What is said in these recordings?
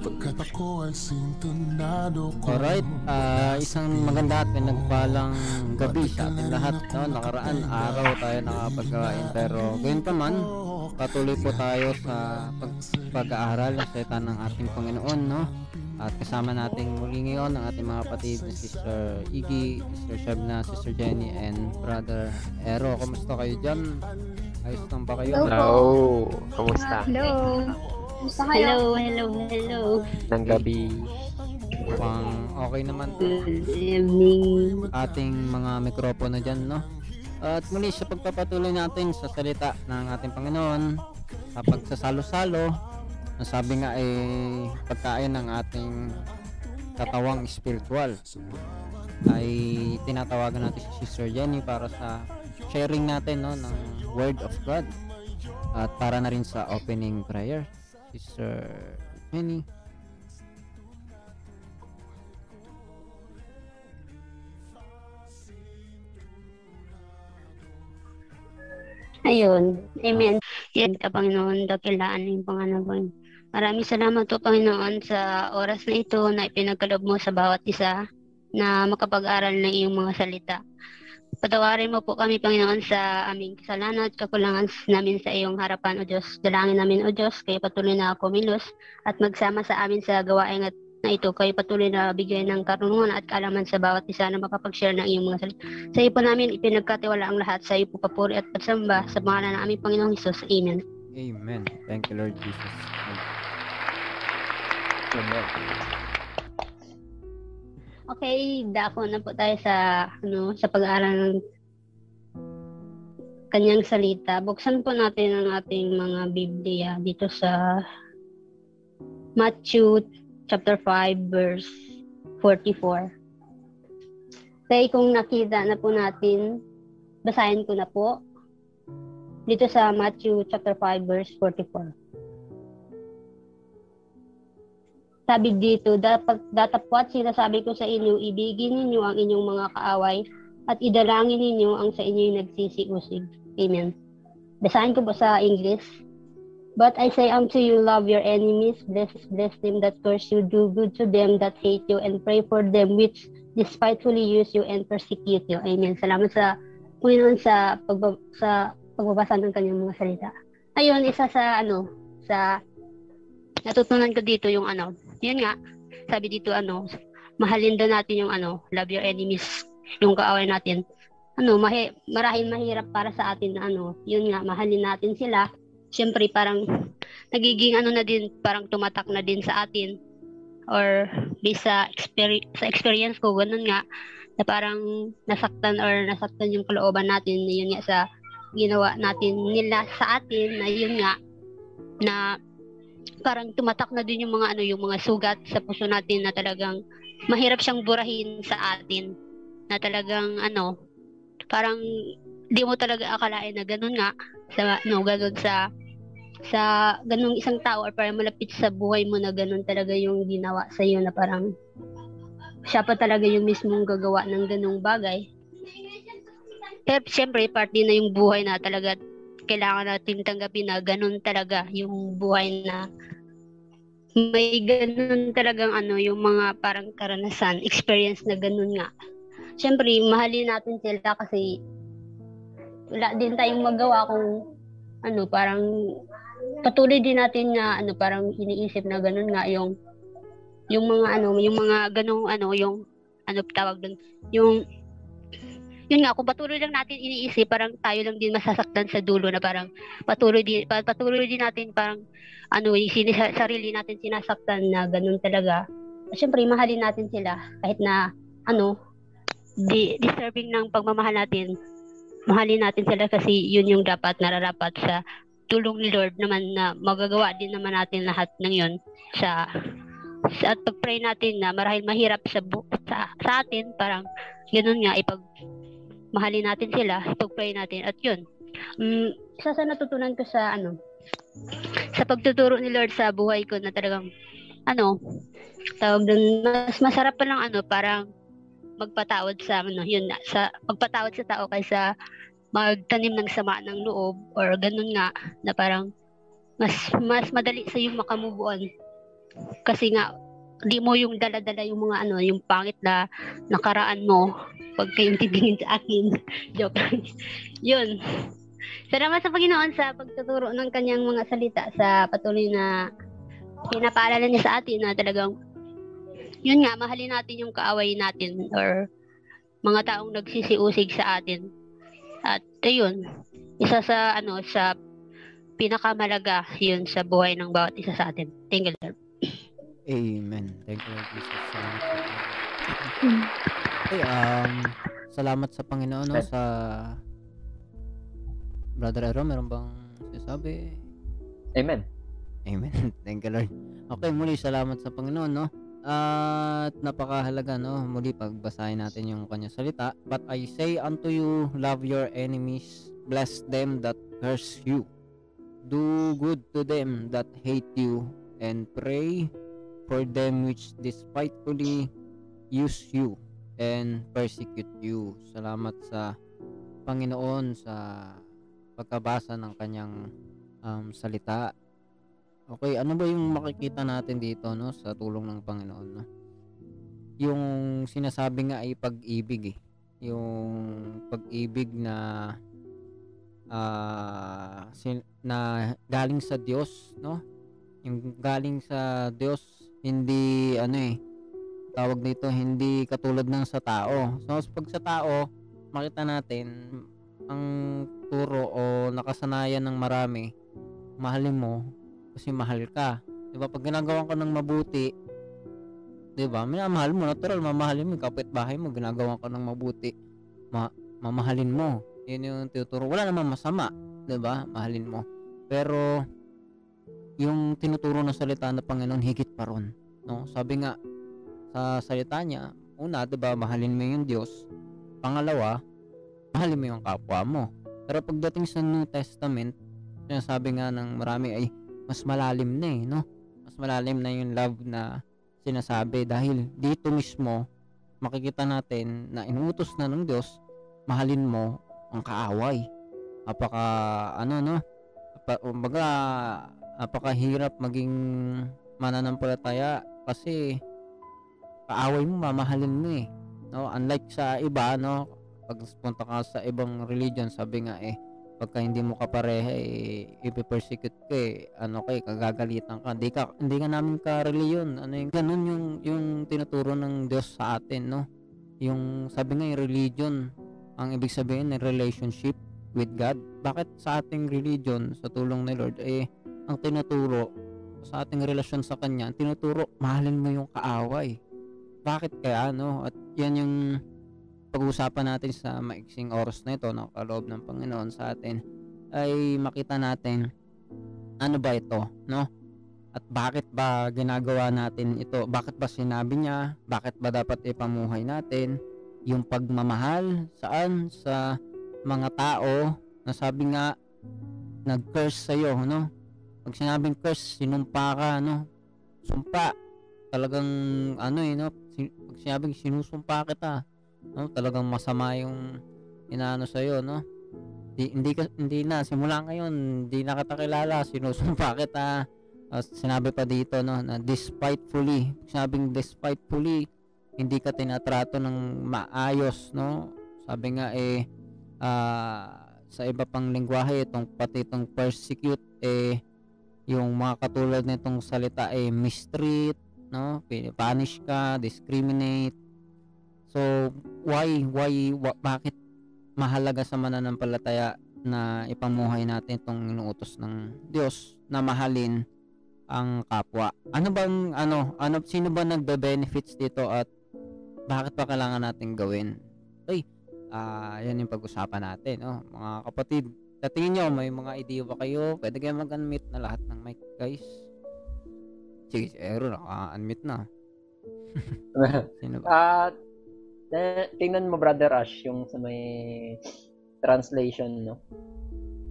Pagkat ako ay sintonado ko Alright, ah, isang maganda at pinagpalang gabi sa ating lahat. No? Nakaraan araw tayo nakapagkain pero gayon pa man, patuloy po tayo sa pag pag-aaral sa salita ng ating Panginoon. No? At kasama nating muli ngayon ang ating mga kapatid na Sister Iggy, Sister Shabna, Sister Jenny, and Brother Ero. Kumusta kayo dyan? Ayos lang ba kayo? Hello. Hello, kamusta? Hello. Kumusta kayo? Hello, hello, hello. Ng gabi. Pang okay naman Good evening. ating mga mikropono dyan, no? At muli sa pagpapatuloy natin sa salita ng ating Panginoon, sa pagsasalo-salo, sabi nga ay pagkain ng ating katawang spiritual ay tinatawagan natin si Sister Jenny para sa sharing natin no, ng Word of God at para na rin sa opening prayer. Sister Jenny. Ayun. Amen. Yan ka, Panginoon, dakilaan yung Panginoon. Maraming salamat po, Panginoon, sa oras na ito na ipinagkaloob mo sa bawat isa na makapag-aral ng iyong mga salita. Patawarin mo po kami, Panginoon, sa aming kasalanan at kakulangan namin sa iyong harapan, O Diyos. Dalangin namin, O Diyos, kayo patuloy na kumilos at magsama sa amin sa gawain at na ito kayo patuloy na bigyan ng karunungan at kaalaman sa bawat isa na makapag-share ng iyong mga salita. Sa iyo po namin ipinagkatiwala ang lahat. Sa iyo po papuri at pagsamba sa pangalan ng aming Panginoong Hesus. Amen. Amen. Thank you, Lord Jesus. Amen. Okay, dako na po tayo sa ano sa pag-aaral ng kanyang salita. Buksan po natin ang ating mga Biblia dito sa Matthew chapter 5 verse 44. Kaya kung nakita na po natin, basahin ko na po dito sa Matthew chapter 5 verse 44. Sabi dito, dapat datapwat sinasabi ko sa inyo, ibigin ninyo ang inyong mga kaaway at idalangin ninyo ang sa inyo'y nagsisiusig. Amen. Basahin ko po sa English. But I say unto you, love your enemies, bless, bless them that curse you, do good to them that hate you, and pray for them which despitefully use you and persecute you. Amen. Salamat sa Panginoon sa, pagba, sa pagbabasa ng kanyang mga salita. Ayun, isa sa ano, sa natutunan ko dito yung ano, yun nga, sabi dito ano, mahalin daw natin yung ano, love your enemies, yung kaaway natin. Ano, mahi, marahil mahirap para sa atin na ano, yun nga, mahalin natin sila. Siyempre, parang nagiging ano na din, parang tumatak na din sa atin. Or based sa, experi- sa experience ko, ganun nga, na parang nasaktan or nasaktan yung kalooban natin, yun nga sa ginawa natin nila sa atin, na yun nga, na parang tumatak na din yung mga ano yung mga sugat sa puso natin na talagang mahirap siyang burahin sa atin na talagang ano parang di mo talaga akalain na ganun nga sa no ganun sa sa ganung isang tao or parang malapit sa buhay mo na ganun talaga yung ginawa sa iyo na parang siya pa talaga yung mismong gagawa ng ganung bagay. Pero syempre, part din na yung buhay na talaga kailangan natin tanggapin na ganun talaga yung buhay na may ganun talagang ano, yung mga parang karanasan, experience na ganun nga. Siyempre, mahalin natin sila kasi wala din tayong magawa kung ano, parang patuloy din natin na ano, parang iniisip na ganun nga yung yung mga ano, yung mga ganung ano, yung ano tawag doon, yung yun nga, kung patuloy lang natin iniisip, parang tayo lang din masasaktan sa dulo na parang patuloy din, patuloy din natin parang ano, yung sinis- sarili natin sinasaktan na ganun talaga. Siyempre, mahalin natin sila kahit na ano, di, deserving ng pagmamahal natin. Mahalin natin sila kasi yun yung dapat nararapat sa tulong ni Lord naman na magagawa din naman natin lahat ng yun sa, sa at pag-pray natin na marahil mahirap sa, bu- sa, sa atin, parang ganun nga, ipag mahalin natin sila, ipag-pray natin at yun. Um, isa sa natutunan ko sa ano, sa pagtuturo ni Lord sa buhay ko na talagang ano, tawag dun, mas masarap pa lang ano, parang magpatawad sa ano, yun sa magpatawad sa tao kaysa magtanim ng sama ng loob or ganun nga na parang mas mas madali sa yung makamove on. Kasi nga di mo yung dala-dala yung mga ano, yung pangit na nakaraan mo pag kayong titingin sa akin. Joke. Yun. Salamat sa Panginoon sa pagtuturo ng kanyang mga salita sa patuloy na pinapaalala niya sa atin na talagang yun nga, mahalin natin yung kaaway natin or mga taong nagsisiusig sa atin. At ayun, isa sa ano sa pinakamalaga yun sa buhay ng bawat isa sa atin. Thank you, Lord. Amen. Thank you, Lord Jesus. Salamat sa Panginoon. Okay, um, salamat sa Panginoon no, sa Brother Aaron, meron bang sinasabi? Amen. Amen. Thank you, Lord. Okay, muli salamat sa Panginoon, no? At napakahalaga, no? Muli pagbasahin natin yung kanya salita. But I say unto you, love your enemies, bless them that curse you. Do good to them that hate you, and pray for them which despitefully use you and persecute you. Salamat sa Panginoon sa pagkabasa ng kanyang um, salita. Okay, ano ba yung makikita natin dito no sa tulong ng Panginoon no? Yung sinasabi nga ay pag-ibig eh. Yung pag-ibig na ah sin- na galing sa Diyos, no? Yung galing sa Diyos, hindi ano eh tawag dito hindi katulad ng sa tao. So pag sa tao, makita natin ang turo o nakasanayan ng marami, mahalin mo kasi mahal ka. 'Di ba? Pag ginagawa ko ng mabuti, 'di ba? Minamahal mo, natural mamahalin mo, kapitbahay mo, ginagawa ko ng mabuti. Ma- mamahalin mo. 'Yun yung tinuturo. Wala namang masama, 'di ba? Mahalin mo. Pero yung tinuturo ng salita ng Panginoon higit pa ron, no? Sabi nga sa salita niya, una, 'di ba, mahalin mo yung Diyos. Pangalawa, mahalin mo yung kapwa mo. Pero pagdating sa New Testament, sinasabi nga ng marami ay mas malalim na eh, no? Mas malalim na yung love na sinasabi dahil dito mismo makikita natin na inuutos na ng Diyos mahalin mo ang kaaway. Napaka ano no? Kumbaga napakahirap maging mananampalataya kasi kaaway mo mamahalin mo eh. No, unlike sa iba no, pag punta ka sa ibang religion, sabi nga eh pagka hindi mo kapareha eh ipe-persecute ka eh, ano kay kagagalitan ka. Hindi ka hindi ka namin ka reliyon. Ano yung ganun yung yung tinuturo ng Diyos sa atin, no? Yung sabi nga yung religion, ang ibig sabihin ng relationship with God. Bakit sa ating religion, sa tulong ni Lord, eh, ang tinuturo sa ating relasyon sa Kanya, ang tinuturo, mahalin mo yung kaaway. Bakit kaya, no? At yan yung pag-uusapan natin sa maiksing oras na ito, no, kaloob ng Panginoon sa atin, ay makita natin ano ba ito, no? At bakit ba ginagawa natin ito? Bakit ba sinabi niya? Bakit ba dapat ipamuhay natin? Yung pagmamahal, saan? Sa mga tao na sabi nga, nag-curse sa'yo, no? Pag sinabing curse, sinumpa ka, no? Sumpa. Talagang, ano eh, no? Si- Pag sinabing sinusumpa kita, no? Talagang masama yung inaano sa no? Di, hindi ka, hindi na simula ngayon, hindi na kita kilala, sinusumpa kita. At sinabi pa dito no na despitefully, sinabing despitefully, hindi ka tinatrato ng maayos, no? Sabi nga eh ah, sa iba pang lingwahe itong pati itong persecute eh yung mga katulad nitong salita eh mistreat, no? Punish ka, discriminate, So, why, why, wa- bakit mahalaga sa mananampalataya na ipamuhay natin itong inuutos ng Diyos na mahalin ang kapwa? Ano bang, ano, ano, sino ba nagbe-benefits dito at bakit pa kailangan natin gawin? Ay, ah, yan yung pag-usapan natin, no? Mga kapatid, sa tingin nyo, may mga idea ba kayo? Pwede kayo mag-unmute na lahat ng mic, guys. Sige, si Aaron, naka-unmute na. Sino ba? At uh, tingnan mo brother Ash yung sa may translation no.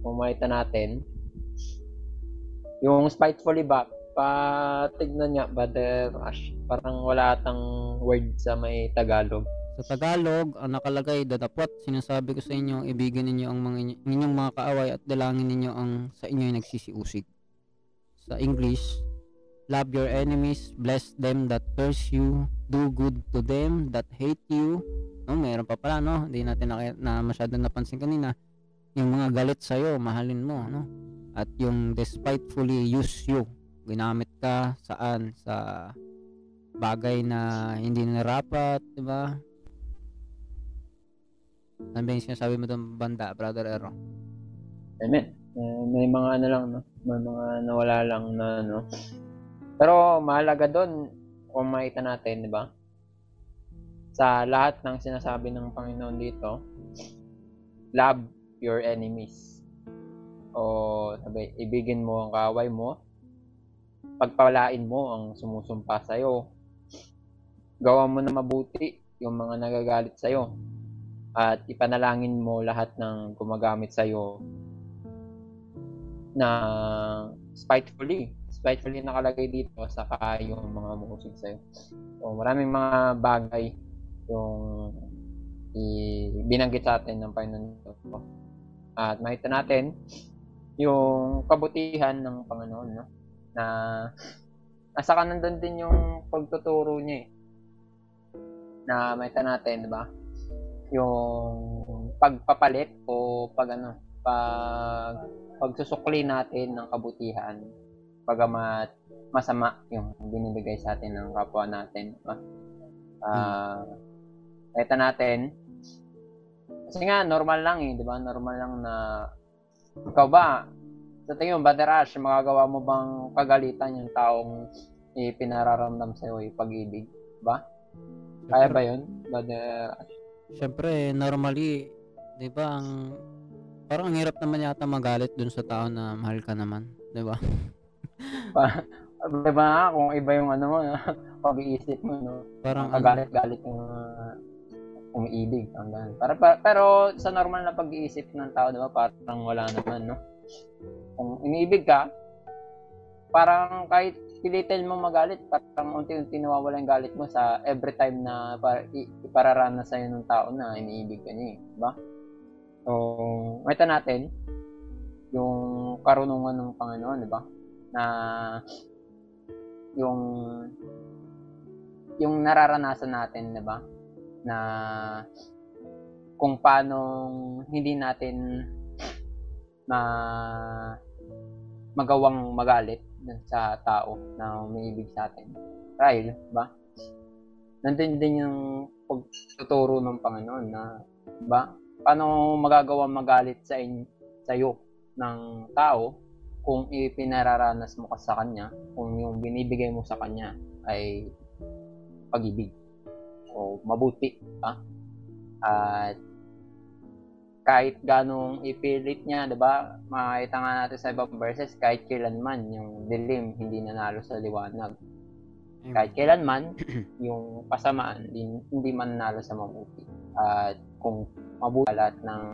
Kung makita natin yung spitefully back patignan nga brother Ash parang wala atang word sa may Tagalog. Sa Tagalog, ang nakalagay, dadapot, sinasabi ko sa inyo, ibigin ninyo ang mga inyo- inyong mga kaaway at dalangin ninyo ang sa inyo ay nagsisiusig. sa English, love your enemies, bless them that curse you, do good to them that hate you. No, meron pa pala, no? Hindi natin na, na masyado napansin kanina. Yung mga galit sa'yo, mahalin mo, no? At yung despitefully use you, ginamit ka saan? Sa bagay na hindi narapat, di ba? Ano ba yung sinasabi mo doon banda, Brother Ero? Amen. Eh, may mga ano lang, no? May mga nawala lang na, ano. Pero mahalaga doon, kung makita natin, di ba? Sa lahat ng sinasabi ng Panginoon dito, love your enemies. O sabi, ibigin mo ang kaaway mo, pagpalain mo ang sumusumpa sa'yo, gawa mo na mabuti yung mga nagagalit sa'yo, at ipanalangin mo lahat ng gumagamit sa'yo na spitefully. Spitefully nakalagay dito saka yung mga musik sa'yo. So, maraming mga bagay yung i- binanggit sa atin ng Panginoon dito. At makita natin yung kabutihan ng Panginoon, no? Na nasa kanan din yung pagtuturo niya eh. Na makita natin, di ba? Yung pagpapalit o pag ano, pag pagsusukli natin ng kabutihan pagamat masama yung binibigay sa atin ng kapwa natin. Ah, Kita natin, kasi nga, normal lang eh, di ba? Normal lang na, ikaw ba, sa tingin mo, Brother Ash, magagawa mo bang kagalitan yung taong ipinararamdam sa'yo yung pag-ibig? Ba? Kaya ba yun, Brother Ash? Siyempre, normally, 'di ba, ang parang ang hirap naman yata magalit dun sa tao na mahal ka naman, 'di ba? Di ba kung iba yung ano mo, pag-iisip mo, no? Parang Ang kagalit-galit yung uh, umiibig. Hanggang. Para, pa- pero sa normal na pag-iisip ng tao, di ba, parang wala naman, no? Kung iniibig ka, parang kahit pilitin mo magalit, parang unti-unti nawawala yung galit mo sa every time na para, ipararanas sa'yo ng tao na iniibig ka niya, eh, di ba? So, makita natin yung karunungan ng Panginoon, di ba? Na yung yung nararanasan natin, 'di ba? Na kung paano hindi natin ma magawang magalit sa tao na umiibig sa atin. 'di ba? Nandun din yung pagtuturo ng Panginoon na, ba? Paano magagawa magalit sa in, sa iyo ng tao kung ipinararanas mo ka sa kanya, kung yung binibigay mo sa kanya ay pag-ibig o mabuti pa. At kahit ganong ipilit niya, 'di ba? Makita nga natin sa ibang verses, kahit kailanman yung dilim hindi nanalo sa liwanag. Kahit kailanman yung kasamaan hindi, hindi man nanalo sa mabuti. At kung mabuti lahat ng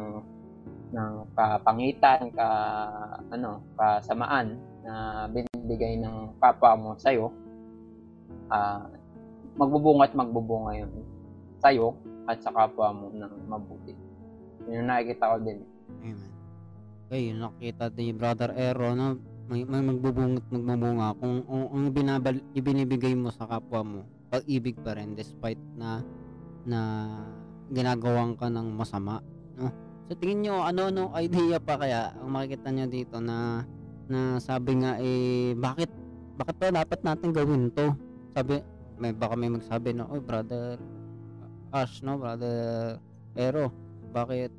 ng kapangitan, ka ano, kasamaan na binibigay ng kapwa mo sa iyo, ah magbubunga at magbubunga yun sa iyo at sa kapwa mo ng mabuti. Yun yung nakikita ko din. Amen. Okay, yung nakita ni Brother Ero no, may, may magbubungat magbubunga kung kung ang binabal, ibinibigay mo sa kapwa mo, pag-ibig pa rin despite na na ginagawan ka ng masama, no? Sa tingin nyo, ano-ano idea pa kaya ang makikita nyo dito na na sabi nga eh bakit bakit pa dapat natin gawin to? Sabi may baka may magsabi na, "Oy, brother Ash, no, brother Ero, bakit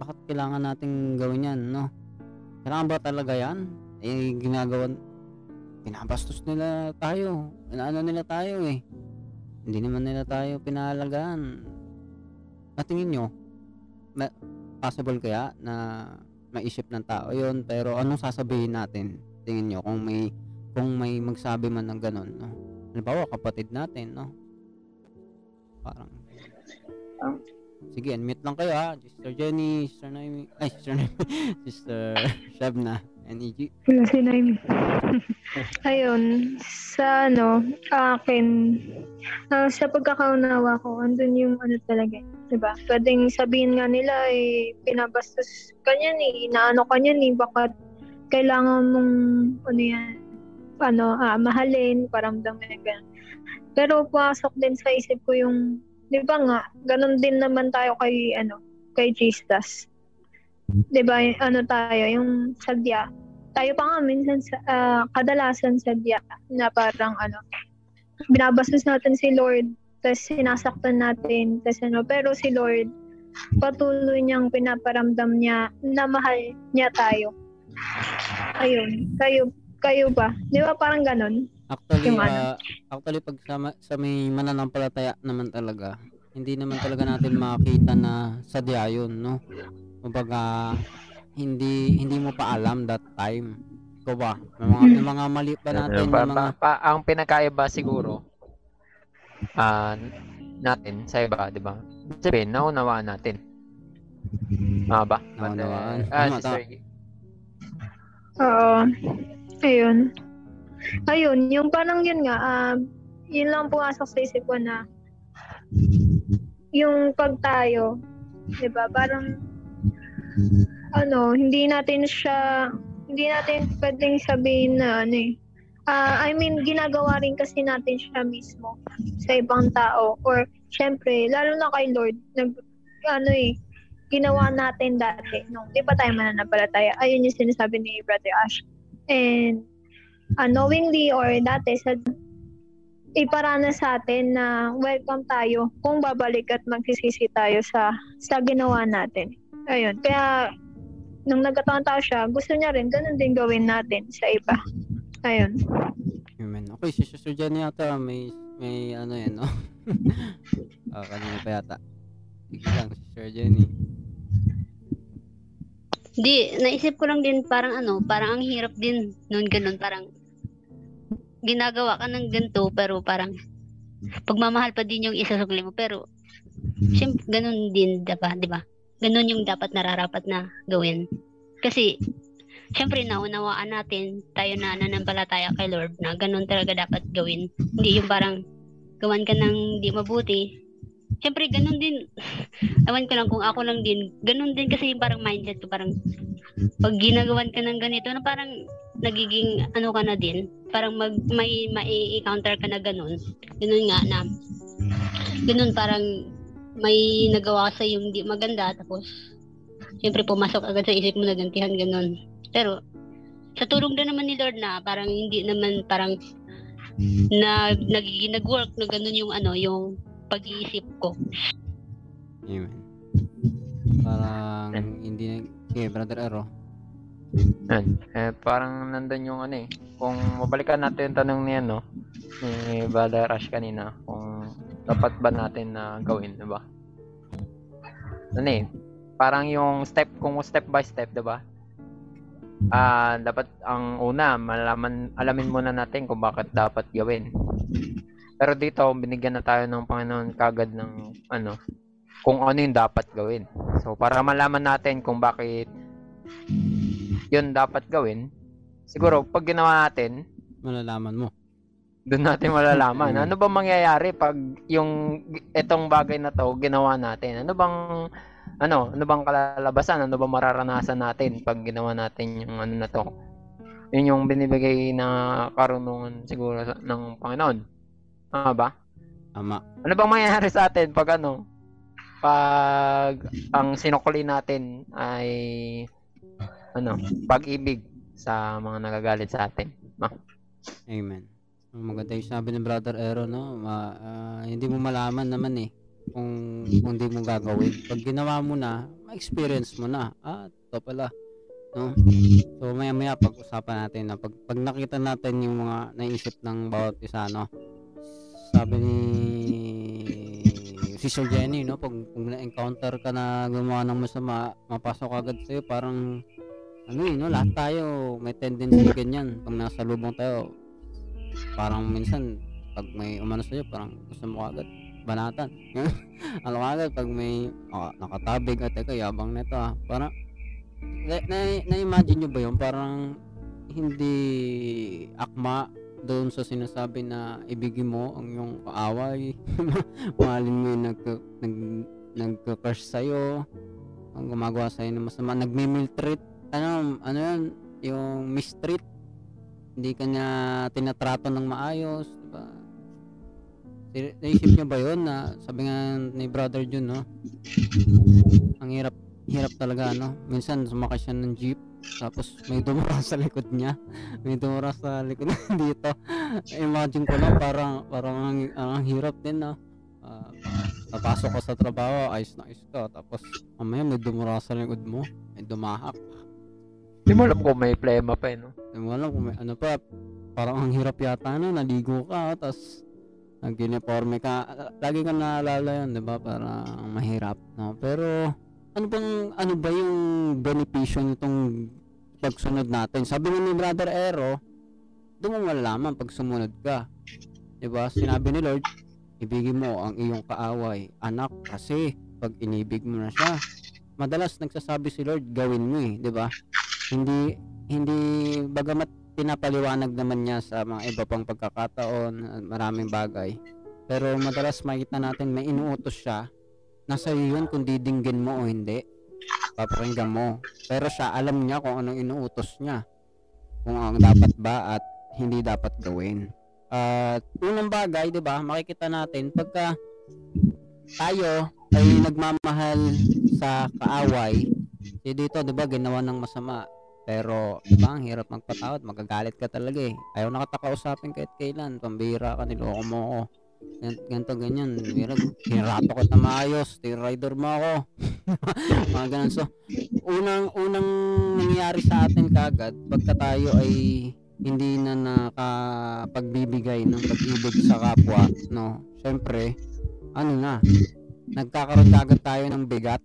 bakit kailangan nating gawin yan, no? Kailangan ba talaga yan? Eh, ginagawa, pinabastos nila tayo. Inaano nila tayo eh. Hindi naman nila tayo pinahalagaan. At tingin nyo, ma- possible kaya na maisip ng tao yon pero anong sasabihin natin? Tingin nyo, kung may kung may magsabi man ng ganun, no? Halimbawa, kapatid natin, no? Parang, Um, Sige, unmute lang kayo ha. Sister Jenny, Sister Naomi, ay, Sister Naomi, Sister Shabna, and EG. Wala si Naimi. Ayun, sa ano, akin, ah, sa pagkakaunawa ko, andun yung ano talaga, diba? Pwedeng sabihin nga nila, eh, pinabastos ka niyan eh, inaano ka niyan eh, bakit kailangan mong, ano yan, ano, ah, mahalin, paramdamin, ganun. Pero pasok din sa isip ko yung, di ba nga, ganun din naman tayo kay, ano, kay Jesus. Di ba, ano tayo, yung sadya. Tayo pa nga minsan, sa, ah, kadalasan sadya, na parang, ano, binabastos natin si Lord, tapos sinasaktan natin, tapos ano, pero si Lord, patuloy niyang pinaparamdam niya na mahal niya tayo. Ayun, kayo, kayo ba? Di ba parang ganun? Actually, ah, actually pag sa, sa may mananampalataya naman talaga, hindi naman talaga natin makita na sadya yun, no? Kumbaga, hindi hindi mo pa alam that time. Ikaw ba? May mga, may mga mali pa natin, pa, mga... pa, pa- ang pinakaiba siguro ah natin sa iba, di ba? Sabihin, naunawaan natin. Tama ba? Naunawaan. Ah, Tama, si tama. Sir. Oo. Ayun. Ayun, yung parang yun nga, ah, yun lang pumasok sa isip ko na yung pag tayo, di ba, parang ano, hindi natin siya, hindi natin pwedeng sabihin na ano eh, Ah, I mean, ginagawa rin kasi natin siya mismo sa ibang tao. Or, syempre, lalo na kay Lord, nag, ano eh, ginawa natin dati nung di pa tayo mananampalataya. Ayun yung sinasabi ni Brother Ash. And, unknowingly or dati, sa, iparana sa atin na welcome tayo kung babalik at magsisisi tayo sa sa ginawa natin. Ayun. Kaya, nung nagkataon tayo siya, gusto niya rin, ganun din gawin natin sa iba. Ayun. Amen. Okay, si Sister Jenny yata may may ano yan, no? ah, kanina pa yata. Sige lang, Sister Jenny. Di, naisip ko lang din parang ano, parang ang hirap din noon ganun, parang ginagawa ka ng ganito pero parang pagmamahal pa din yung isasukli mo pero syempre ganun din diba, di ba? Ganun yung dapat nararapat na gawin. Kasi syempre naunawaan natin tayo na nanampalataya kay Lord na ganun talaga dapat gawin. Hindi yung parang gawan ka ng di mabuti. Syempre ganun din. Ewan ko lang kung ako lang din. Ganun din kasi yung parang mindset ko parang pag ginagawan ka ng ganito na parang nagiging ano ka na din. Parang mag, may mai-encounter ka na ganun. Ganun nga na ganun parang may nagawa ka sa yung di maganda tapos syempre pumasok agad sa isip mo na gantihan ganun. Pero sa tulong din naman ni Lord na parang hindi naman parang na nagiging nag-work na ganun yung ano yung pag-iisip ko. Amen. Parang hindi na... Sige, Brother Ero. Yan. Eh, parang nandun yung ano eh. Kung mabalikan natin yung tanong niya, no? Ni Brother Ash kanina. Kung dapat ba natin na gawin, di ba? Ano eh. Parang yung step, kung step by step, di ba? Ah, dapat ang una, malaman, alamin muna natin kung bakit dapat gawin. Pero dito, binigyan na tayo ng Panginoon kagad ng ano, kung ano yung dapat gawin. So, para malaman natin kung bakit yun dapat gawin, siguro, pag ginawa natin, Malalaman mo. doon natin malalaman. ano ba mangyayari pag yung itong bagay na to ginawa natin? Ano bang ano, ano bang kalalabasan? Ano ba mararanasan natin pag ginawa natin yung ano na to? Yun yung binibigay na karunungan siguro sa, ng Panginoon. Tama ba? Ama. Ano bang mangyayari sa atin pag ano? Pag ang sinukuli natin ay ano, pag-ibig sa mga nagagalit sa atin. Amen. Ang Maganda yung sabi ni Brother Ero, no? Ma, ah, hindi mo malaman naman eh kung, kung hindi mo gagawin. Pag ginawa mo na, ma-experience mo na. Ah, ito pala. No? So, maya-maya pag-usapan natin na pag, pag nakita natin yung mga naisip ng bawat isa, no? Sabi ni Sister Jenny, no? Pag, pag na-encounter ka na gumawa ng masama, mapasok agad sa'yo, parang ano eh, no? Lahat tayo may tendency ganyan. Pag nasa lubong tayo, parang minsan pag may umano sa'yo, parang gusto mo agad banatan. ano ka agad pag may oh, nakatabig at teka yabang nito ah. Parang na, na, na-imagine nyo ba yun? Parang hindi akma doon sa sinasabi na ibigin mo ang iyong kaaway. Mahalin mo yung nag, nag, nagka-crush sa'yo. Ang gumagawa sa'yo ng masama. Nagme-miltreat. Ano, ano yun? Yung mistreat hindi ka niya tinatrato ng maayos, diba? Si- Naisip niyo ba yun na sabi nga ni brother Jun, no? Ang hirap, hirap talaga, no? Minsan sumakay siya ng jeep, tapos may dumura sa likod niya. May dumura sa likod niya dito. Imagine ko lang, parang, parang ang, ang hirap din, no? Ah, papasok ka sa trabaho, ayos na ayos ka. Tapos, mamaya may dumura sa likod mo. May dumahak. Hindi mo alam kung may plema pa eh, no? Hindi mo alam kung may ano pa. Parang ang hirap yata na, naligo ka, tapos nag-uniforme ka. Lagi ka naalala yun, di ba? Parang mahirap, no? Pero, ano bang, ano ba yung benepisyo nitong pagsunod natin? Sabi ni Brother Ero, doon mo malalaman pag sumunod ka. Di ba? Sinabi ni Lord, ibigin mo ang iyong kaaway, anak, kasi pag inibig mo na siya, madalas nagsasabi si Lord, gawin mo eh, di ba? Hindi, hindi, bagamat pinapaliwanag naman niya sa mga iba pang pagkakataon, at maraming bagay. Pero madalas makita natin may inuutos siya. Nasa iyo yun kung didinggin mo o hindi. Papakinggan mo. Pero siya, alam niya kung anong inuutos niya. Kung ang dapat ba at hindi dapat gawin. At unang bagay, 'di ba? Makikita natin pagka tayo ay nagmamahal sa kaaway, si dito 'di ba ginawa ng masama. Pero 'di ba ang hirap magpatawad, magagalit ka talaga eh. Ayaw na kita kausapin kahit kailan, pambira ka, niloko mo ako. Gan- Ganito ganyan, hinirato ko na maayos, rider mo ako. Mga ganun. So, unang unang nangyari sa atin kagad pagka tayo ay hindi na nakapagbibigay ng pag-ibig sa kapwa, no? Syempre, ano na, nagkakaroon kagad tayo ng bigat.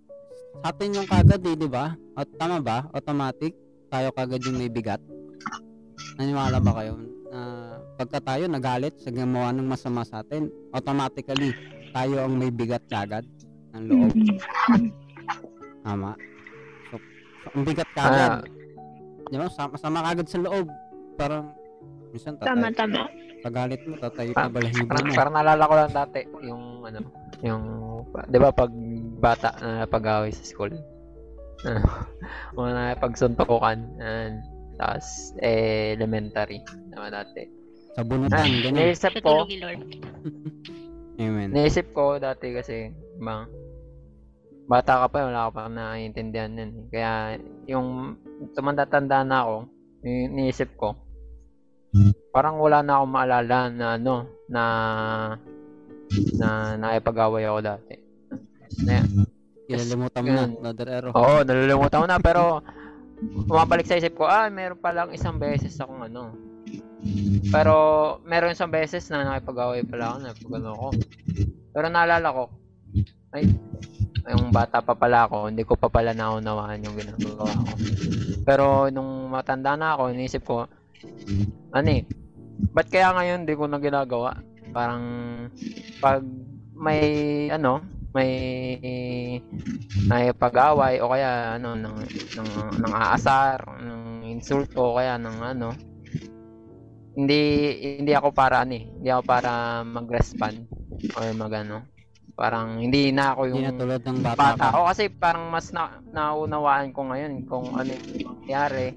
Sa atin yung kagad eh, di ba? At tama ba? Automatic, tayo kagad yung may bigat. Naniwala ba kayo? Na pagka tayo nagalit sa gumawa ng masama sa atin, automatically, tayo ang may bigat kagad ng loob. Tama. So, so ang bigat kagad. Ah, Di ba? Sama, sama kagad sa loob. Parang, minsan Tama, tatay, tama. pagalit mo, tatay Ah, ka balahibo parang, mo. parang naalala ko lang dati, yung ano, yung, di ba pag bata na pag-away sa school, mga pagsuntukan, and, tapos, eh, elementary, naman dati. Sa Ah, bunutan, ganun. naisip ko. Amen. naisip ko dati kasi, bang, bata ka pa, wala ka pa naiintindihan yun. eh. Kaya, yung tumanda-tanda na ako, ni- niisip ko, parang wala na akong maalala na ano, na na nakipag-away ako dati. Na, Ilalimutan mo na, Ganun. Brother Ero. Oo, nalilimutan ko na pero bumabalik sa isip ko, ah, meron palang isang beses akong ano. Pero meron isang beses na nakipag-away pala ako, nakipag ako. Pero naalala ko, ay, yung bata pa pala ako, hindi ko pa pala naunawaan yung ginagawa ko. Pero nung matanda na ako, inisip ko, ano eh, ba't kaya ngayon hindi ko na ginagawa? Parang, pag may, ano, may nakipag-away o kaya ano ng ng ng aasar, ng insulto o kaya ng ano hindi hindi ako para ano eh, hindi ako para mag-respond or magano. Parang hindi na ako Hindi yung na tulad ng bata bata. O kasi parang mas na, naunawaan ko ngayon kung ano yung mangyari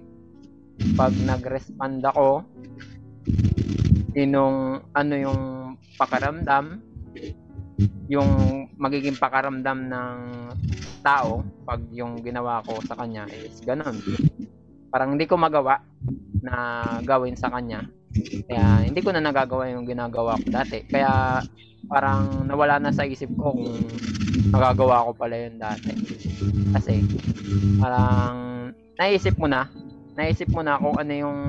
pag nag-respond ako inong ano yung pakaramdam yung magiging pakaramdam ng tao pag yung ginawa ko sa kanya is ganun. Parang hindi ko magawa na gawin sa kanya. Kaya hindi ko na nagagawa yung ginagawa ko dati. Kaya parang nawala na sa isip ko kung nagagawa ko pala yun dati. Kasi parang naisip mo na, naisip mo na kung ano yung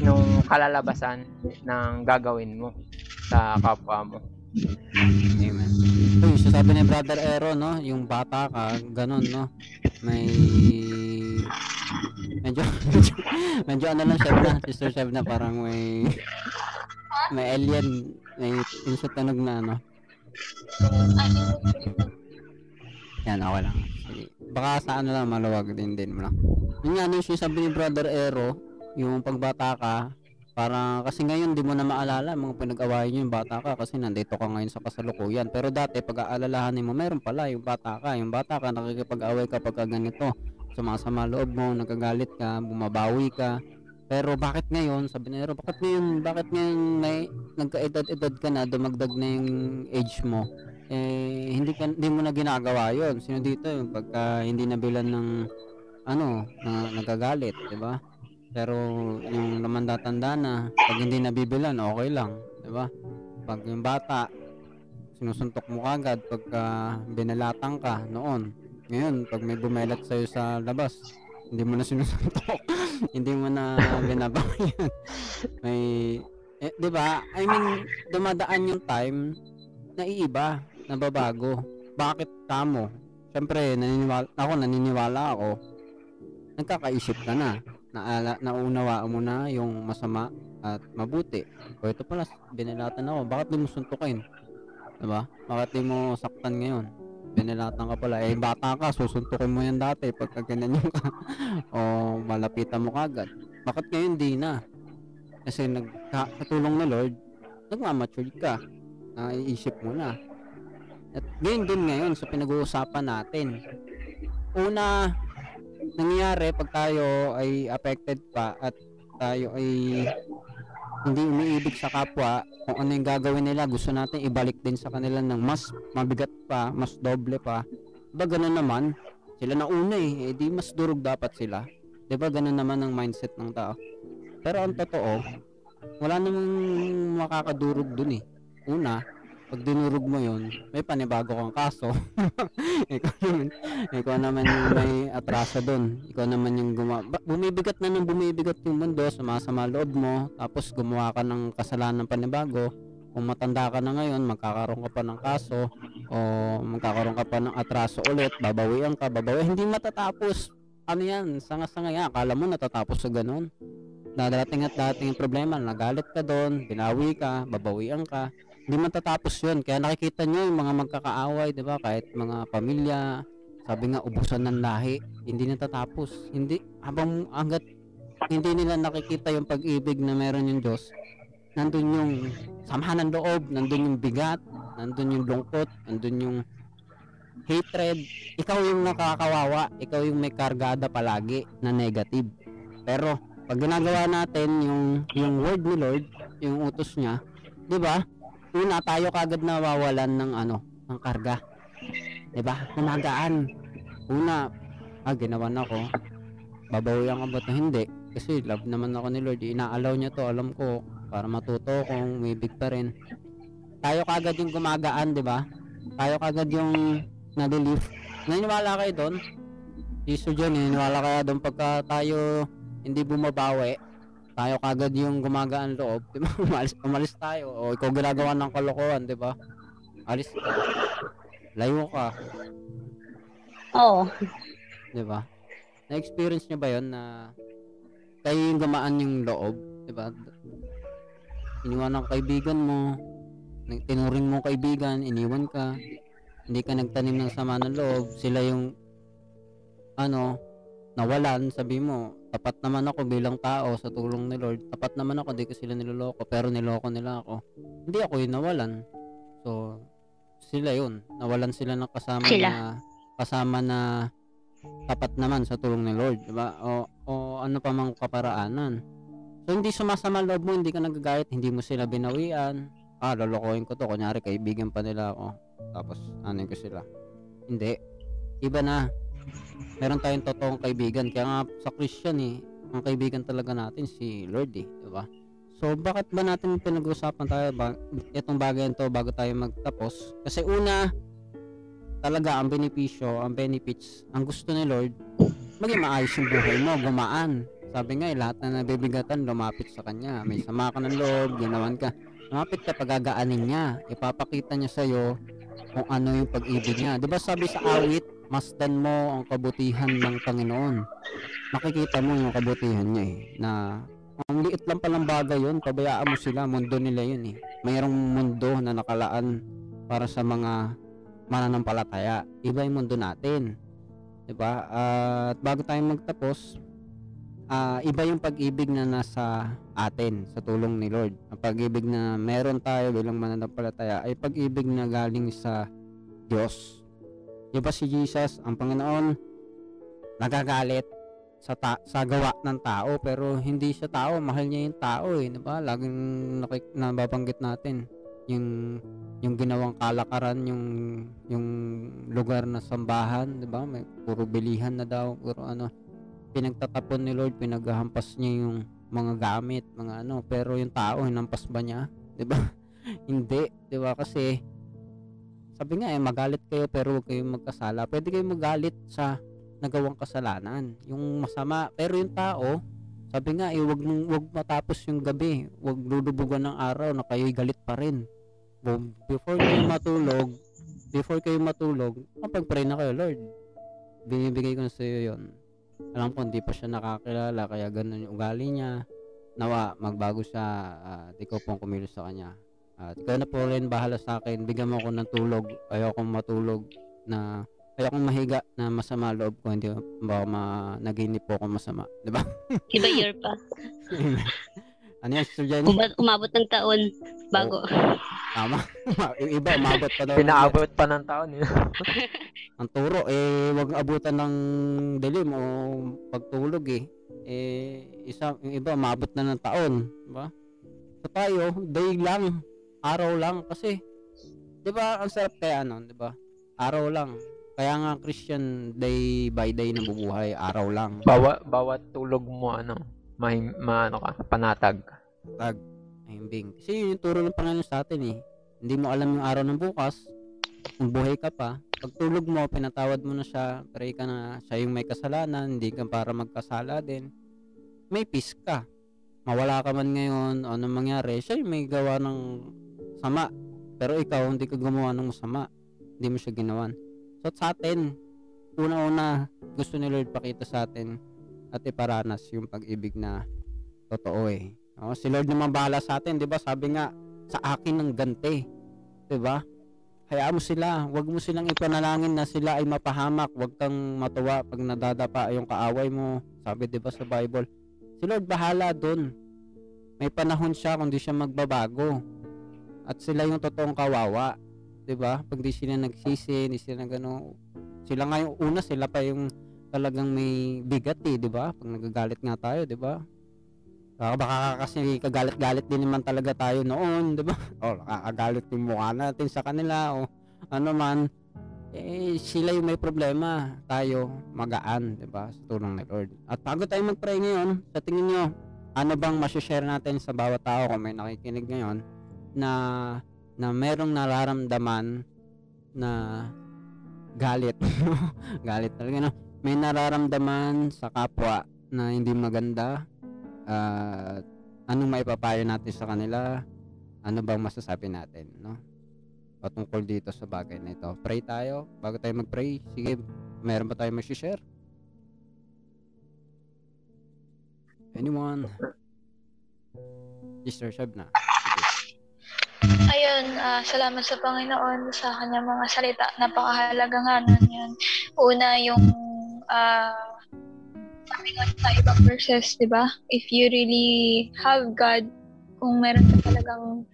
nung kalalabasan ng gagawin mo sa kapwa mo. Sasabi ni Brother Ero, no? Yung bata ka, ganun, no? May... Medyo, medyo, medyo ano lang, Chef na, Sister Chef na, parang may... May alien, may pinsa tunog na, ano? Yan, okay lang. Sige. Baka sa ano lang, maluwag din din mo lang. Yun nga, ano yung sinasabi ni Brother Ero, yung pagbata ka, para kasi ngayon di mo na maalala mga pinag-awayan niyo yung bata ka kasi nandito ka ngayon sa kasalukuyan. Pero dati pag aalalahanin mo, meron pala yung bata ka. Yung bata ka nakikipag-away ka pagka ganito. Sumasama loob mo, nagagalit ka, bumabawi ka. Pero bakit ngayon, sabi ni Nero, bakit ngayon, bakit ngayon may nagka-edad-edad ka na, dumagdag na yung age mo? Eh, hindi, ka, hindi mo na ginagawa yon Sino dito yung pagka hindi nabilan ng ano, na nagagalit, di ba? Pero yung naman tatanda na, pag hindi nabibilan, okay lang, di ba? Pag yung bata, sinusuntok mo kagad pagka binalatang ka noon. Ngayon, pag may bumelat sa'yo sa labas, hindi mo na sinusuntok. hindi mo na binabayan. may, eh, di ba? I mean, dumadaan yung time na iiba, nababago. Bakit kamo? Siyempre, naniniwala, ako naniniwala ako, nagkakaisip ka na. Naala, naunawaan mo na yung masama at mabuti. O ito pala, binilatan ako. Bakit di mo suntukin? Diba? Bakit di mo saktan ngayon? Binilatan ka pala. Eh, bata ka, susuntukin mo yan dati pagka ganyan yung ka. o malapitan mo kagad. Bakit ngayon di na? Kasi nagkatulong ni Lord, nagmamature ka. Naiisip mo na. At ngayon din ngayon sa pinag-uusapan natin. Una, nangyayari pag tayo ay affected pa at tayo ay hindi umiibig sa kapwa, kung ano yung gagawin nila, gusto natin ibalik din sa kanila ng mas mabigat pa, mas doble pa. Diba ganun naman? Sila na una eh, eh di mas durog dapat sila. Diba ganun naman ang mindset ng tao. Pero ang totoo, wala namang makakadurog dun eh. Una, pag dinurog mo yun, may panibago kang kaso. ikaw naman, ikaw naman yung may atraso dun. Ikaw naman yung gumawa. Bumibigat na nang bumibigat yung mundo, sumasama loob mo, tapos gumawa ka ng kasalanan panibago. Kung matanda ka na ngayon, magkakaroon ka pa ng kaso, o magkakaroon ka pa ng atraso ulit, babawian ka, babawi. Hindi matatapos. Ano yan, sanga-sanga yan. Akala mo natatapos sa ganun. Dadating at dating problema, nagalit ka doon, binawi ka, babawian ka hindi matatapos yun. Kaya nakikita nyo yung mga magkakaaway, di ba? Kahit mga pamilya, sabi nga, ubusan ng lahi. Hindi natatapos. Hindi, habang hanggat hindi nila nakikita yung pag-ibig na meron yung Diyos, nandun yung samahan ng loob, nandun yung bigat, nandun yung lungkot, nandun yung hatred. Ikaw yung nakakawawa, ikaw yung may kargada palagi na negative. Pero, pag ginagawa natin yung, yung word ni Lord, yung utos niya, di ba? Una tayo kagad nawawalan ng ano, ng karga. 'Di ba? Kumagaan. Una, ah, ginawa na ako. Babawian ka ba ito? Hindi. Kasi love naman ako ni Lord. Inaalaw niya to, alam ko, para matuto kung may big pa rin. Tayo kagad yung gumagaan, di ba? Tayo kagad yung na-relief. Naniniwala kayo doon? Iso dyan, naniniwala kaya doon pagka tayo hindi bumabawi, tayo kagad yung gumagaan loob, di ba? umalis, umalis tayo. O ikaw ginagawa ng kalokohan, di ba? Alis ka. Layo ka, Oo. di ba? Na-experience niyo ba yon na kayo yung gumaan yung loob, di ba? Iniwan ng kaibigan mo, tinuring mo kaibigan, iniwan ka, hindi ka nagtanim ng sama ng loob, sila yung ano, nawalan, sabi mo, tapat naman ako bilang tao sa tulong ni Lord. Tapat naman ako, di ko sila niloloko, pero niloko nila ako. Hindi ako yung nawalan. So, sila yun. Nawalan sila ng kasama Sila. na kasama na tapat naman sa tulong ni Lord, di ba? O, o ano pa mang kaparaanan. So, hindi sumasama loob mo, hindi ka nagagayat, hindi mo sila binawian. Ah, lolokohin ko to. Kunyari, kaibigan pa nila ako. Tapos, ano ko sila. Hindi. Iba na meron tayong totoong kaibigan. Kaya nga sa Christian eh, ang kaibigan talaga natin si Lord eh, di ba? So bakit ba natin pinag-uusapan tayo ba itong bagay to bago tayo magtapos? Kasi una, talaga ang benepisyo, ang benefits, ang gusto ni Lord, maging maayos yung buhay mo, gumaan. Sabi nga eh, lahat na nabibigatan, lumapit sa Kanya. May sama ka ng loob, ginawan ka. Lumapit ka, pagagaanin niya. Ipapakita niya sa'yo kung ano yung pag-ibig niya. Di ba sabi sa awit, masdan mo ang kabutihan ng Panginoon. Makikita mo yung kabutihan niya eh, na ang liit lang palang bagay yun, pabayaan mo sila, mundo nila yun eh. Mayroong mundo na nakalaan para sa mga mananampalataya. Iba yung mundo natin. 'Di ba? At bago tayo magtapos, ah, iba yung pag-ibig na nasa atin sa tulong ni Lord. Ang pag-ibig na meron tayo bilang mananampalataya ay pag-ibig na galing sa Diyos. Di ba si Jesus, ang Panginoon, nagagalit sa ta- sa gawa ng tao pero hindi siya tao mahal niya yung tao eh di ba laging nakik- nababanggit natin yung yung ginawang kalakaran yung yung lugar na sambahan di ba may puro bilihan na daw puro ano pinagtatapon ni Lord pinaghahampas niya yung mga gamit mga ano pero yung tao hinampas ba niya? Di ba? Hindi di ba? Kasi sabi nga eh magalit kayo pero huwag kayong magkasala. Pwede kayong magalit sa nagawang kasalanan. Yung masama pero yung tao sabi nga eh wag wag matapos yung gabi. Wag lulubugan ng araw na kayo'y galit pa rin. Before kayo matulog before kayo matulog kapag-pray na kayo Lord. Binibigay ko na sa iyo yon alam ko hindi pa siya nakakilala kaya ganun yung ugali niya. Nawa magbago siya at ikaw pong kumilos sa kanya. At ikaw na po rin bahala sa akin. Bigyan mo ako ng tulog. Ayoko matulog na ayoko mahiga na masama loob ko. Hindi baka ma naginip po ako masama. Di ba? Iba year pa. ano yan Sister Jenny? Uma- umabot ng taon bago. tama. Yung iba umabot pa daw Pinaabot pa ng taon eh. ang turo eh wag abutan ng dilim o pagtulog eh. Eh isa yung iba umabot na ng taon di ba? So tayo day lang araw lang. Kasi di ba ang sarap kaya ano di ba? Araw lang. Kaya nga Christian day by day na bubuhay araw lang. Bawa, bawat tulog mo, ano, may, ma, ano ka, panatag. Mahimbing. Kasi yun yung turo ng Panginoon sa atin eh. Hindi mo alam yung araw ng bukas. Kung buhay ka pa. Pag tulog mo, pinatawad mo na siya. Pray ka na siya yung may kasalanan. Hindi ka para magkasala din. May peace ka. Mawala ka man ngayon. o Anong mangyari. Siya yung may gawa ng sama. Pero ikaw, hindi ka gumawa ng masama. Hindi mo siya ginawan. So sa atin, una-una, gusto ni Lord pakita sa atin at iparanas yung pag-ibig na totoo eh. Oh, si Lord naman bahala sa atin, 'di ba? Sabi nga sa akin ng ganti, 'di ba? Hayaan mo sila, wag mo silang ipanalangin na sila ay mapahamak, wag kang matuwa pag nadadapa yung kaaway mo. Sabi 'di ba sa Bible? Si Lord bahala doon. May panahon siya kung di siya magbabago. At sila yung totoong kawawa, 'di ba? Pag di sila nagsisi, di sila gano, sila nga yung una, sila pa yung talagang may bigat eh, 'di ba? Pag nagagalit nga tayo, 'di ba? Baka, baka kasi kagalit-galit din naman talaga tayo noon, 'di ba? O nakakagalit yung mukha natin sa kanila o ano man. Eh sila yung may problema, tayo magaan, 'di ba? Sa tulong ni Lord. At bago tayo mag-pray ngayon, sa tingin niyo, ano bang ma-share natin sa bawat tao kung may nakikinig ngayon na na merong nararamdaman na galit. galit talaga no. May nararamdaman sa kapwa na hindi maganda at anong maipapayo natin sa kanila? Ano bang masasabi natin no? Patungkol dito sa bagay na ito. Pray tayo. Bago tayo mag-pray sige meron ba tayo mag-share anyone? Sister Shabna Ayun, ah, salamat sa Panginoon sa kanyang mga salita. Napakahalaga nga nun yan. Una, yung ah, sabi nga sa ibang verses, di ba? If you really have God, kung meron ka talagang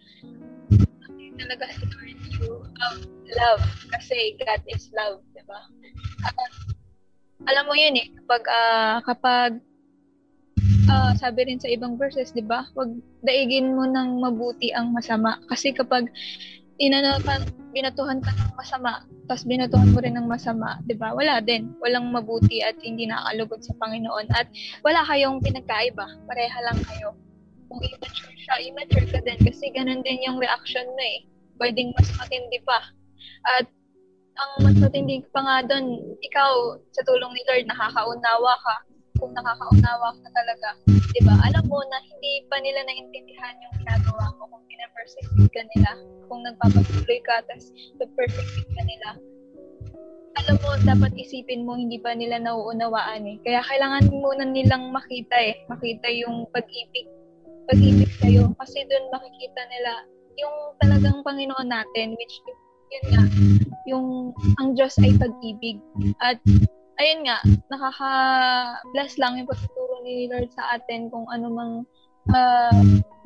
talaga si Lord, you have love. Kasi God is love, di ba? At, alam mo yun eh, kapag, ah, kapag ah, sabi rin sa ibang verses, 'di ba? Wag daigin mo ng mabuti ang masama kasi kapag inano binatuhan ka ng masama, tapos binatuhan mo rin ng masama, 'di ba? Wala din, walang mabuti at hindi nakakalugod sa Panginoon at wala kayong pinagkaiba, pareha lang kayo. Kung immature siya, immature ka din kasi ganun din yung reaction mo eh. Pwedeng mas matindi pa. At ang mas matindi pa nga doon, ikaw sa tulong ni Lord nakakaunawa ka kung nakakaunawa ka talaga, di ba? Alam mo na hindi pa nila naintindihan yung ginagawa mo kung pinapersecute ka nila, kung nagpapatuloy ka, tapos persecute ka nila. Alam mo, dapat isipin mo, hindi pa nila nauunawaan eh. Kaya kailangan muna nilang makita eh, makita yung pag-ibig, pag-ibig sa'yo. Kasi doon makikita nila yung talagang Panginoon natin, which yun nga, yung ang Diyos ay pag-ibig. At ayun nga, nakaka-bless lang yung pagtuturo ni Lord sa atin kung ano mang ah,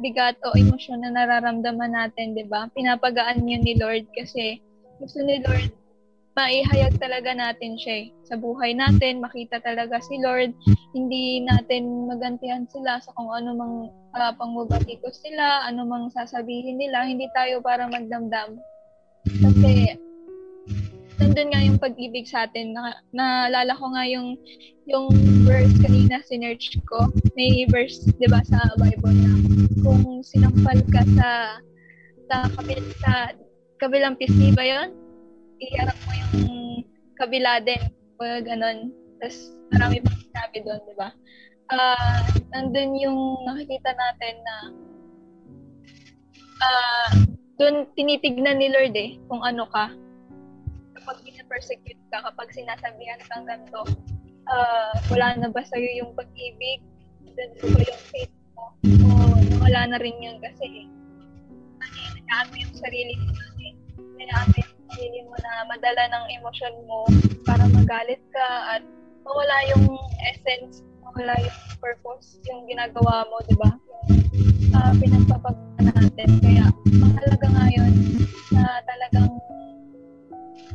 bigat o emosyon na nararamdaman natin, di ba? Pinapagaan yun ni Lord kasi gusto ni Lord maihayag talaga natin siya eh. sa buhay natin, makita talaga si Lord, hindi natin magantihan sila sa kung ano mang uh, pangbabatikos nila, ano mang sasabihin nila, hindi tayo para magdamdam. Kasi nandun nga yung pag-ibig sa atin. Na, naalala ko nga yung yung verse kanina sinerch ko. May verse, 'di ba, sa Bible na kung sinampal ka sa sa kabil sa kabilang pisngi ba 'yon? Iharap mo yung kabila din. O ganon. Tapos marami pang sinabi doon, 'di ba? Uh, nandun yung nakikita natin na uh, doon tinitignan ni Lord eh kung ano ka kapag pinapersecute ka, kapag sinasabihan kang ganito, uh, wala na ba sa'yo yung pag-ibig? Then, ba yung faith mo? O wala na rin yun kasi ano, nag yung sarili mo natin. Nag-aano yung sarili mo na madala ng emosyon mo para magalit ka at mawala yung essence, mawala yung purpose, yung ginagawa mo, di ba? Yung uh, pinagpapagawa natin. Kaya, mahalaga nga yun na talagang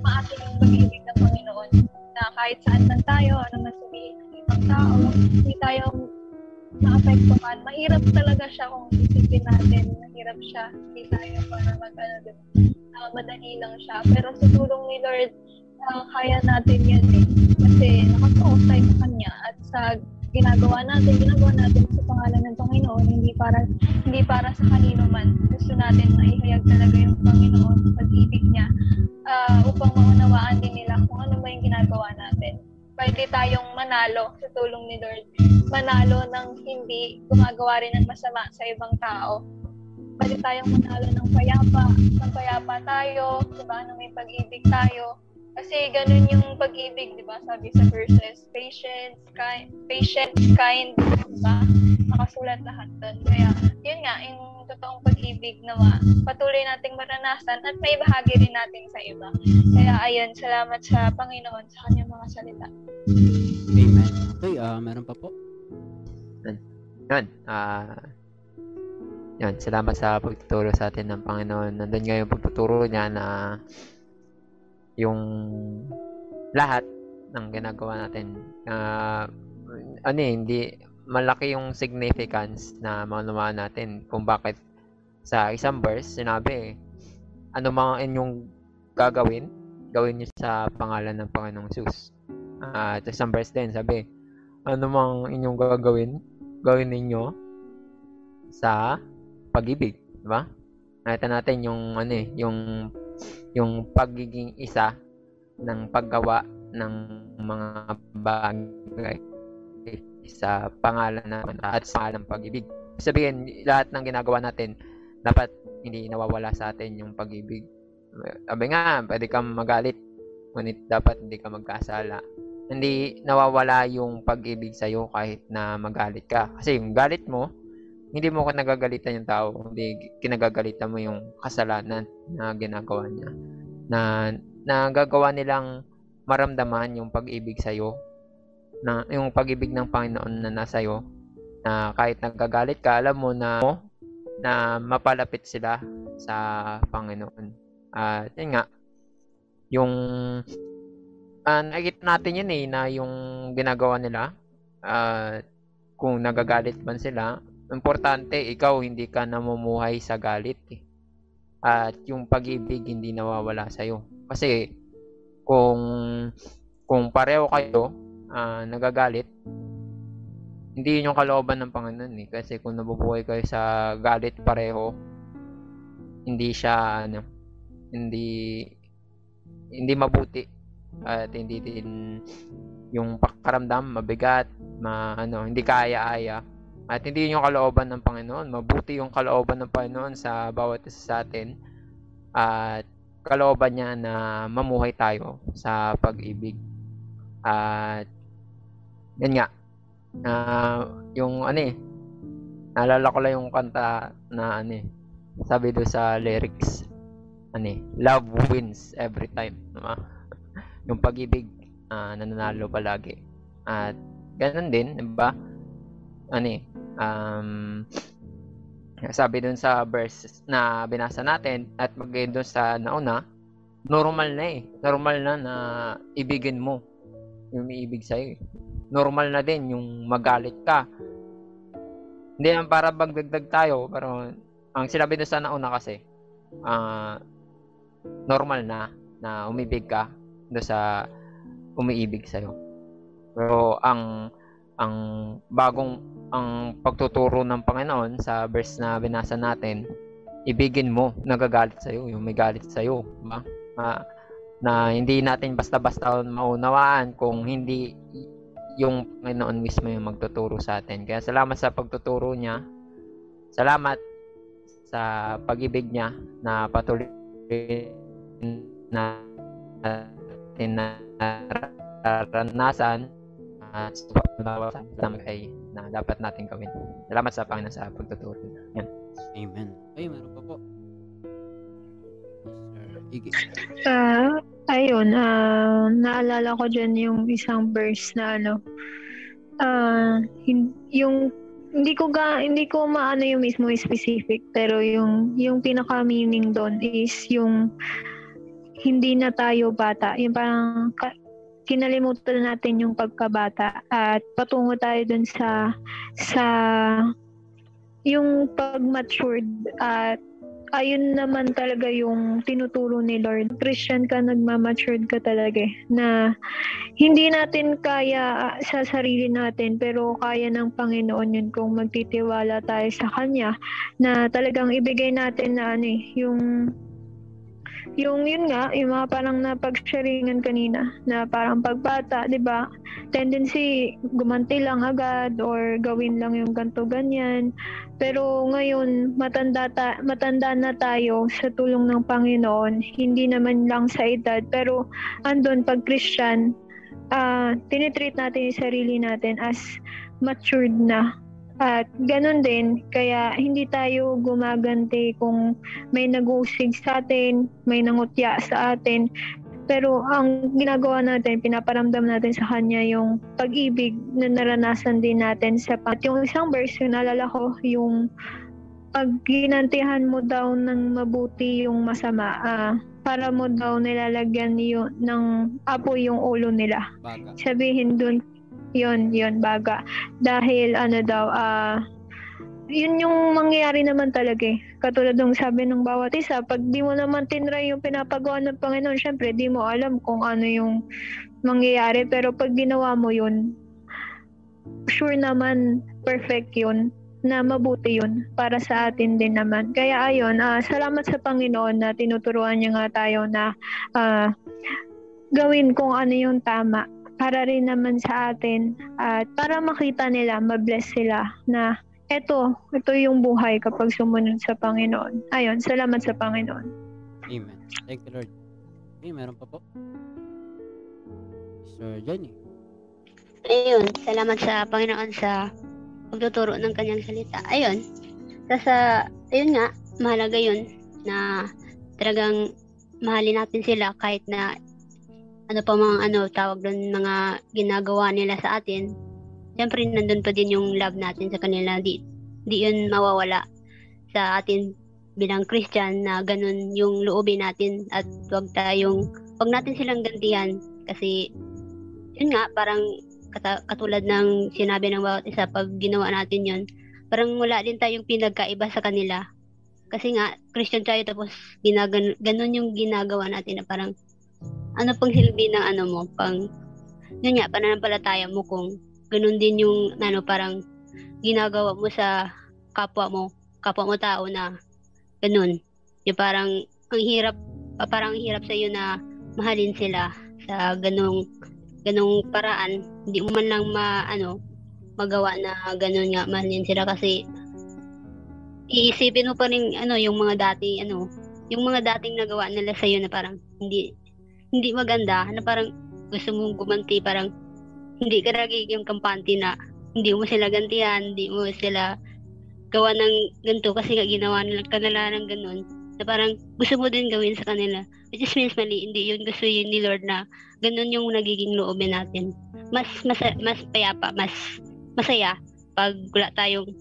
maatin yung pag-ibig ng Panginoon na kahit saan man tayo, ano man sabihin ng ibang tao, hindi tayo maapektuhan. Mahirap talaga siya kung isipin natin. Mahirap siya. Hindi tayo para mag, ano, uh, madali lang siya. Pero sa tulong ni Lord, uh, kaya natin yan eh. Kasi nakatuos tayo sa Kanya at sa ginagawa natin, ginagawa natin sa pangalan ng Panginoon, hindi para hindi para sa kanino man. Gusto natin na ihayag talaga yung Panginoon, pag-ibig niya, uh, upang maunawaan din nila kung ano ba yung ginagawa natin. Pwede tayong manalo sa tulong ni Lord. Manalo ng hindi gumagawa rin ng masama sa ibang tao. Pwede tayong manalo ng payapa, ng payapa tayo, diba, nang may pag-ibig tayo, kasi ganun yung pag-ibig, di ba? Sabi sa verses, patience, kind, patient, kind, di ba? Nakasulat lahat doon. Kaya, yun nga, yung totoong pag-ibig nawa, patuloy nating maranasan at may bahagi rin natin sa iba. Kaya, ayun, salamat sa Panginoon sa kanyang mga salita. Amen. Okay, uh, meron pa po? Yun, ah, uh, yun, salamat sa pagtuturo sa atin ng Panginoon. Nandun nga yung pagtuturo niya na yung lahat ng ginagawa natin. Uh, ano eh, hindi malaki yung significance na maunawaan natin kung bakit sa isang verse sinabi ano mga inyong gagawin, gawin niyo sa pangalan ng Panginoong Jesus. Uh, at isang verse din sabi, ano mang inyong gagawin, gawin ninyo sa pag-ibig, di ba? Nakita natin yung ano eh, yung yung pagiging isa ng paggawa ng mga bagay sa pangalan ng at sa pangalan ng pag-ibig. Sabihin, lahat ng ginagawa natin, dapat hindi nawawala sa atin yung pag-ibig. Sabi nga, pwede kang magalit, ngunit dapat hindi ka magkasala. Hindi nawawala yung pag-ibig sa'yo kahit na magalit ka. Kasi yung galit mo, hindi mo ka nagagalitan yung tao, hindi kinagagalitan mo yung kasalanan na ginagawa niya. Na nagagawa nilang maramdaman yung pag-ibig sa iyo, na yung pag-ibig ng Panginoon na nasa iyo, na kahit nagagalit ka, alam mo na na mapalapit sila sa Panginoon. At yun nga, yung uh, nakikita natin yun eh, na yung ginagawa nila, uh, kung nagagalit man sila, importante ikaw hindi ka namumuhay sa galit eh. At yung pag-ibig hindi nawawala sa iyo. Kasi kung kung pareho kayo uh, nagagalit, hindi yun yung kalooban ng Panginoon eh. Kasi kung nabubuhay kayo sa galit pareho, hindi siya ano, hindi hindi mabuti at hindi din yung pakaramdam mabigat, ma ano, hindi kaya-aya at hindi yung kalooban ng Panginoon. Mabuti yung kalooban ng Panginoon sa bawat isa sa atin. At kalooban niya na mamuhay tayo sa pag-ibig. At yan nga. Uh, yung ano eh, naalala ko lang yung kanta na ano eh, sabi do sa lyrics, ano eh, love wins every time. Diba? yung pag-ibig, uh, nananalo palagi. At ganun din, di ba? Ano eh, um, sabi dun sa verse na binasa natin at mag doon sa nauna normal na eh. Normal na na ibigin mo yung umiibig sa'yo eh. Normal na din yung magalit ka. Hindi yan para bagdagdag tayo, pero ang sinabi doon sa nauna kasi, ah normal na na umibig ka doon sa umiibig sa'yo. Pero ang ang bagong ang pagtuturo ng Panginoon sa verse na binasa natin, ibigin mo nagagalit sa iyo, yung may galit sa iyo, ba? Na, na hindi natin basta-basta maunawaan kung hindi yung Panginoon mismo yung magtuturo sa atin. Kaya salamat sa pagtuturo niya. Salamat sa pag-ibig niya na patuloy na natin na naranasan at salamat kay na dapat natin gawin. Salamat sa Panginoon sa pagtuturo. Yan. Amen. Ay, meron pa po. Ah, ayun, ah, naalala ko dyan yung isang verse na ano, ah, hin- yung hindi ko ga hindi ko maano yung mismo specific pero yung yung pinaka meaning doon is yung hindi na tayo bata yung parang ka, kinalimutan natin yung pagkabata at patungo tayo dun sa sa yung pag-matured at ayun naman talaga yung tinuturo ni Lord. Christian ka, nagmamatured ka talaga eh, na hindi natin kaya sa sarili natin pero kaya ng Panginoon yun kung magtitiwala tayo sa Kanya na talagang ibigay natin na ano eh, yung yung yun nga, yung mga parang napag-sharingan kanina na parang pagbata, 'di ba? Tendency gumanti lang agad or gawin lang yung ganto ganyan. Pero ngayon, matanda ta- matanda na tayo sa tulong ng Panginoon. Hindi naman lang sa edad, pero andun pag Christian, ah tinitreat natin yung sarili natin as matured na. At ganun din, kaya hindi tayo gumaganti kung may nag-uusig sa atin, may nangutya sa atin. Pero ang ginagawa natin, pinaparamdam natin sa kanya yung pag-ibig na naranasan din natin sa At yung isang verse, yung naalala ko, yung pag ginantihan mo daw ng mabuti yung masama, ah, para mo daw nilalagyan yung, ng apoy yung ulo nila Baga. sabihin dun, yun, yun, baga. Dahil, ano daw, ah, yun yung mangyayari naman talaga eh. Katulad ng sabi ng bawat isa, pag di mo naman tinry yung pinapagawa ng Panginoon, syempre, di mo alam kung ano yung mangyayari. Pero pag ginawa mo yun, sure naman, perfect yun na mabuti yun para sa atin din naman. Kaya ayun, ah, salamat sa Panginoon na tinuturuan niya nga tayo na ah, gawin kung ano yung tama para rin naman sa atin at para makita nila, mabless sila na eto, ito yung buhay kapag sumunod sa Panginoon. Ayun, salamat sa Panginoon. Amen. Thank you, Lord. Okay, meron pa po. Sir Johnny. Ayun, salamat sa Panginoon sa pagtuturo ng kanyang salita. Ayun, sa, sa ayun nga, mahalaga yun na talagang mahalin natin sila kahit na ano pa mga ano tawag doon mga ginagawa nila sa atin. Siyempre nandun pa din yung love natin sa kanila. Di, di yun mawawala sa atin bilang Christian na ganun yung loobin natin at wag tayong wag natin silang gantihan kasi yun nga parang katulad ng sinabi ng bawat isa pag ginawa natin yun parang wala din tayong pinagkaiba sa kanila kasi nga Christian tayo tapos ginagan ganun yung ginagawa natin na parang ano pang silbi ng ano mo pang yun nga pananampalataya mo kung ganun din yung ano parang ginagawa mo sa kapwa mo kapwa mo tao na ganun. Yung parang ang hirap ah, parang ang hirap sa iyo na mahalin sila sa ganung ganung paraan. Hindi mo man lang ma ano magawa na ganun nga mahalin sila kasi iisipin mo pa rin ano yung mga dati ano yung mga dating nagawa nila sa na parang hindi hindi maganda na parang gusto mong gumanti parang hindi ka nagiging kampante na hindi mo sila gantihan hindi mo sila gawa ng ganito kasi nga ginawa nila kanila ng ganun. Na parang gusto mo din gawin sa kanila. Which is means mali hindi yun gusto yun ni Lord na ganun yung nagiging loobin natin. Mas mas mas payapa mas masaya pag wala tayong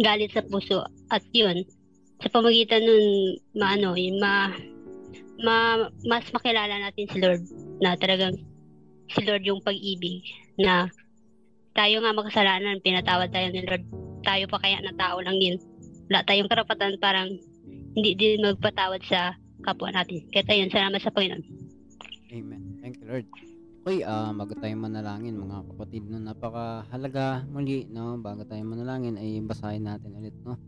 galit sa puso. At yun sa pamagitan nun maano yung ma ma, mas makilala natin si Lord na talagang si Lord yung pag-ibig na tayo nga makasalanan, pinatawad tayo ni Lord. Tayo pa kaya na tao lang din. Wala tayong karapatan parang hindi din magpatawad sa kapwa natin. Kaya tayo, salamat sa Panginoon. Amen. Thank you, Lord. Okay, ah bago tayo manalangin mga kapatid, no, napakahalaga muli, no, bago tayo manalangin ay basahin natin ulit, no,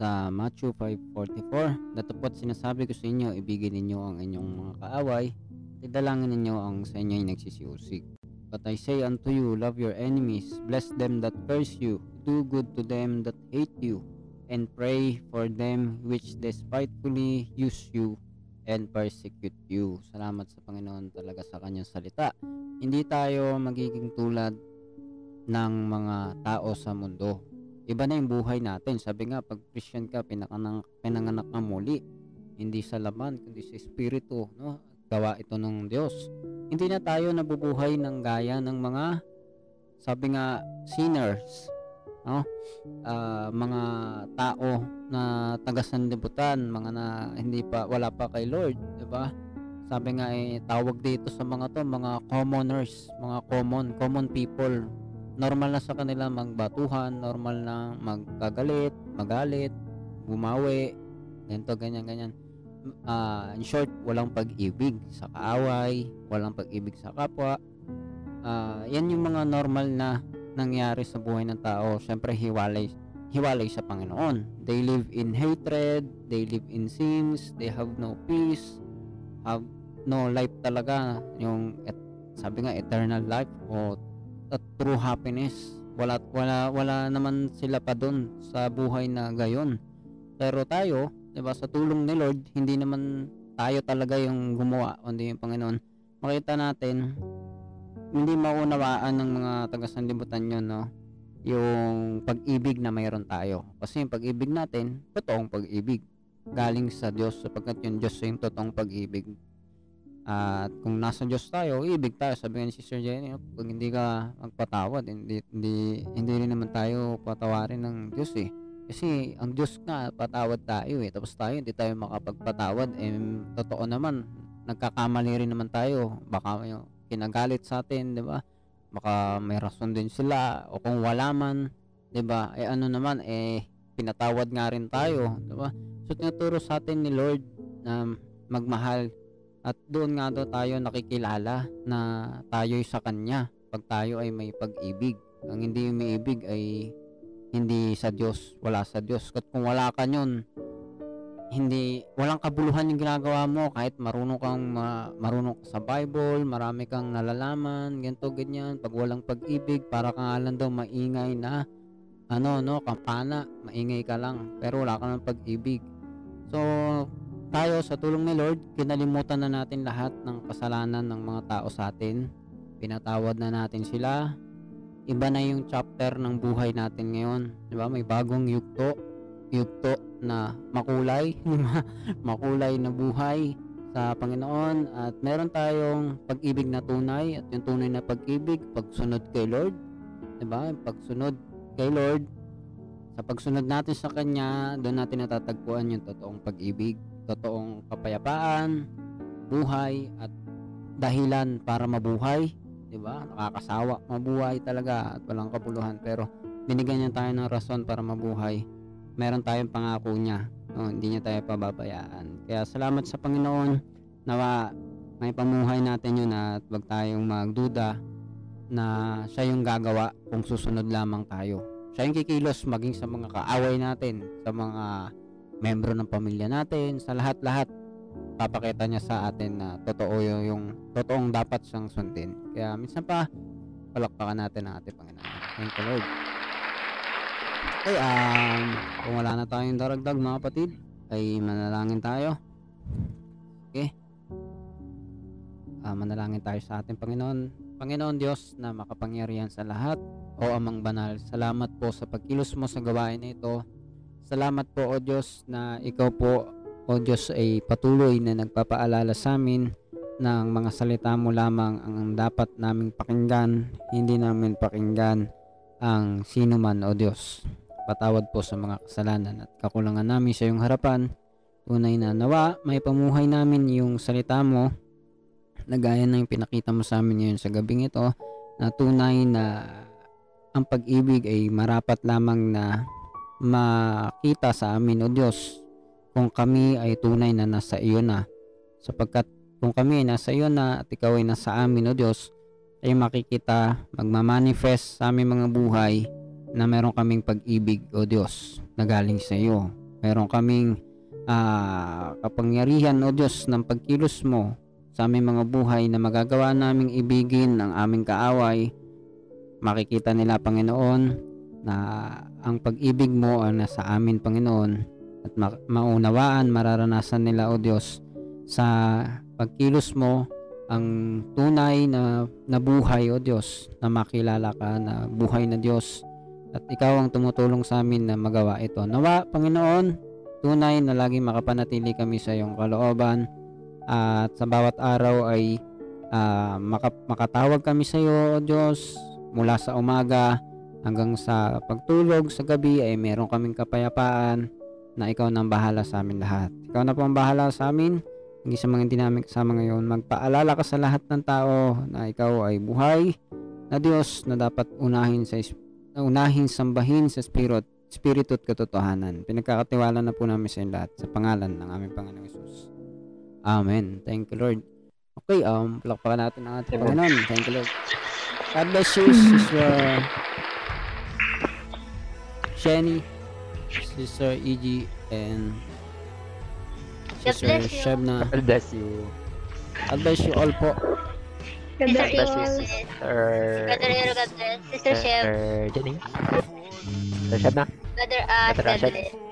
sa Matthew 5.44, Datapot sinasabi ko sa inyo, ibigin ninyo ang inyong mga kaaway, at idalangin ninyo ang sa inyo ay nagsisiusig. But I say unto you, love your enemies, bless them that curse you, do good to them that hate you, and pray for them which despitefully use you and persecute you. Salamat sa Panginoon talaga sa kanyang salita. Hindi tayo magiging tulad ng mga tao sa mundo. Iba na yung buhay natin. Sabi nga, pag Christian ka, pinanganak, pinanganak ka muli. Hindi sa laman, kundi sa espiritu. No? Gawa ito ng Diyos. Hindi na tayo nabubuhay ng gaya ng mga, sabi nga, sinners. No? Ah, mga tao na taga-sanlibutan, mga na hindi pa wala pa kay Lord, ba? Sabi nga eh tawag dito sa mga to, mga commoners, mga common, common people. Normal na sa kanila magbatuhan, normal na magkagalit, magalit, bumawi, ganito ganyan ganyan. Ah, in short, walang pag-ibig sa kaaway, walang pag-ibig sa kapwa. Ah, yan yung mga normal na nangyari sa buhay ng tao. Syempre hiwalay hiwalay sa Panginoon. They live in hatred, they live in sins, they have no peace, have no life talaga, yung et- sabi nga eternal life o a true happiness. Wala wala wala naman sila pa doon sa buhay na gayon. Pero tayo, 'di ba, sa tulong ni Lord, hindi naman tayo talaga yung gumawa, kundi yung Panginoon. Makita natin hindi maunawaan ng mga taga-sanlibutan yun, no? Yung pag-ibig na mayroon tayo. Kasi yung pag-ibig natin, totoong pag-ibig. Galing sa Diyos sapagkat yung Diyos yung totoong pag-ibig. At kung nasa Diyos tayo, ibig tayo. Sabi nga ni Sister Jenny, no? pag hindi ka magpatawad, hindi, hindi, hindi rin naman tayo patawarin ng Diyos eh. Kasi ang Diyos nga, patawad tayo eh. Tapos tayo, hindi tayo makapagpatawad. Eh, totoo naman, nagkakamali rin naman tayo. Baka yung kinagalit sa atin, 'di ba? Baka may rason din sila o kung wala man, 'di ba? Eh ano naman eh pinatawad nga rin tayo, 'di ba? So tinuturo sa atin ni Lord na magmahal at doon nga daw tayo nakikilala na tayo'y sa kanya pag tayo ay may pag-ibig. Ang hindi umiibig ay hindi sa Diyos, wala sa Diyos. At kung wala ka nun, hindi walang kabuluhan yung ginagawa mo kahit marunong kang ma- marunong sa Bible, marami kang nalalaman, ganito ganyan, pag walang pag-ibig, para ka nga lang daw maingay na ano no, kampana, maingay ka lang, pero wala ka ng pag-ibig. So, tayo sa tulong ni Lord, kinalimutan na natin lahat ng kasalanan ng mga tao sa atin. Pinatawad na natin sila. Iba na yung chapter ng buhay natin ngayon. 'Di ba? May bagong yugto, yugto na makulay, makulay na buhay sa Panginoon at meron tayong pag-ibig na tunay at yung tunay na pag-ibig, pagsunod kay Lord, 'di ba? Pagsunod kay Lord, sa pagsunod natin sa Kanya, doon natin natatagpuan yung totoong pag-ibig, totoong kapayapaan, buhay at dahilan para mabuhay, 'di ba? Nakakasawa mabuhay talaga at walang kabuluhan pero binigyan niya tayo ng rason para mabuhay meron tayong pangako niya. No, hindi niya tayo pababayaan. Kaya salamat sa Panginoon na may pamuhay natin yun at wag tayong magduda na siya yung gagawa kung susunod lamang tayo. Siya yung kikilos maging sa mga kaaway natin, sa mga membro ng pamilya natin, sa lahat-lahat. Papakita niya sa atin na totoo yung, yung totoong dapat siyang sundin. Kaya minsan pa, palakpakan natin ang ating Panginoon. Thank you Lord. Okay, um, kung wala na tayong daragdag mga kapatid, ay manalangin tayo. Okay? Ah, manalangin tayo sa ating Panginoon. Panginoon Diyos na makapangyarihan sa lahat, o Amang Banal, salamat po sa pagkilos mo sa gawain na ito. Salamat po, O Diyos, na Ikaw po, O Diyos, ay patuloy na nagpapaalala sa amin ng mga salita mo lamang ang dapat naming pakinggan, hindi namin pakinggan ang sino man, O Diyos patawad po sa mga kasalanan at kakulangan namin sa iyong harapan. tunay na nawa, may pamuhay namin yung salita mo na gaya ng pinakita mo sa amin ngayon sa gabing ito na tunay na ang pag-ibig ay marapat lamang na makita sa amin o Diyos kung kami ay tunay na nasa iyo na. Sapagkat kung kami ay nasa iyo na at ikaw ay nasa amin o Diyos ay makikita magmamanifest sa aming mga buhay na meron kaming pag-ibig o Diyos na galing sa iyo. Meron kaming ah, kapangyarihan o Diyos ng pagkilos mo sa aming mga buhay na magagawa naming ibigin ang aming kaaway makikita nila Panginoon na ang pag-ibig mo ay nasa amin Panginoon at ma- maunawaan mararanasan nila o Diyos sa pagkilos mo ang tunay na, na buhay o Diyos na makilala ka na buhay na Diyos at ikaw ang tumutulong sa amin na magawa ito. Nawa, Panginoon, tunay na laging makapanatili kami sa iyong kalooban at sa bawat araw ay ah, maka- makatawag kami sa iyo, O Diyos, mula sa umaga hanggang sa pagtulog sa gabi ay meron kaming kapayapaan na ikaw nang bahala sa amin lahat. Ikaw na po ang bahala sa amin. Hindi sa mga hindi kasama ngayon. Magpaalala ka sa lahat ng tao na ikaw ay buhay na Diyos na dapat unahin sa na unahin sambahin sa spirit spirito at katotohanan. Pinagkakatiwala na po namin sa lahat sa pangalan ng aming Panginoong Yesus. Amen. Thank you, Lord. Okay, um, palakpakan natin ang ating. Panginoon. Thank you, Lord. God bless you, Sister Jenny, Sister E.G., and Sister. Shebna. God bless you. God bless you all po. God Sister bless you all. Sister... God bless. Sister Chef, Sister Jenny. Sister Sheb na. Brother Ash, Brother.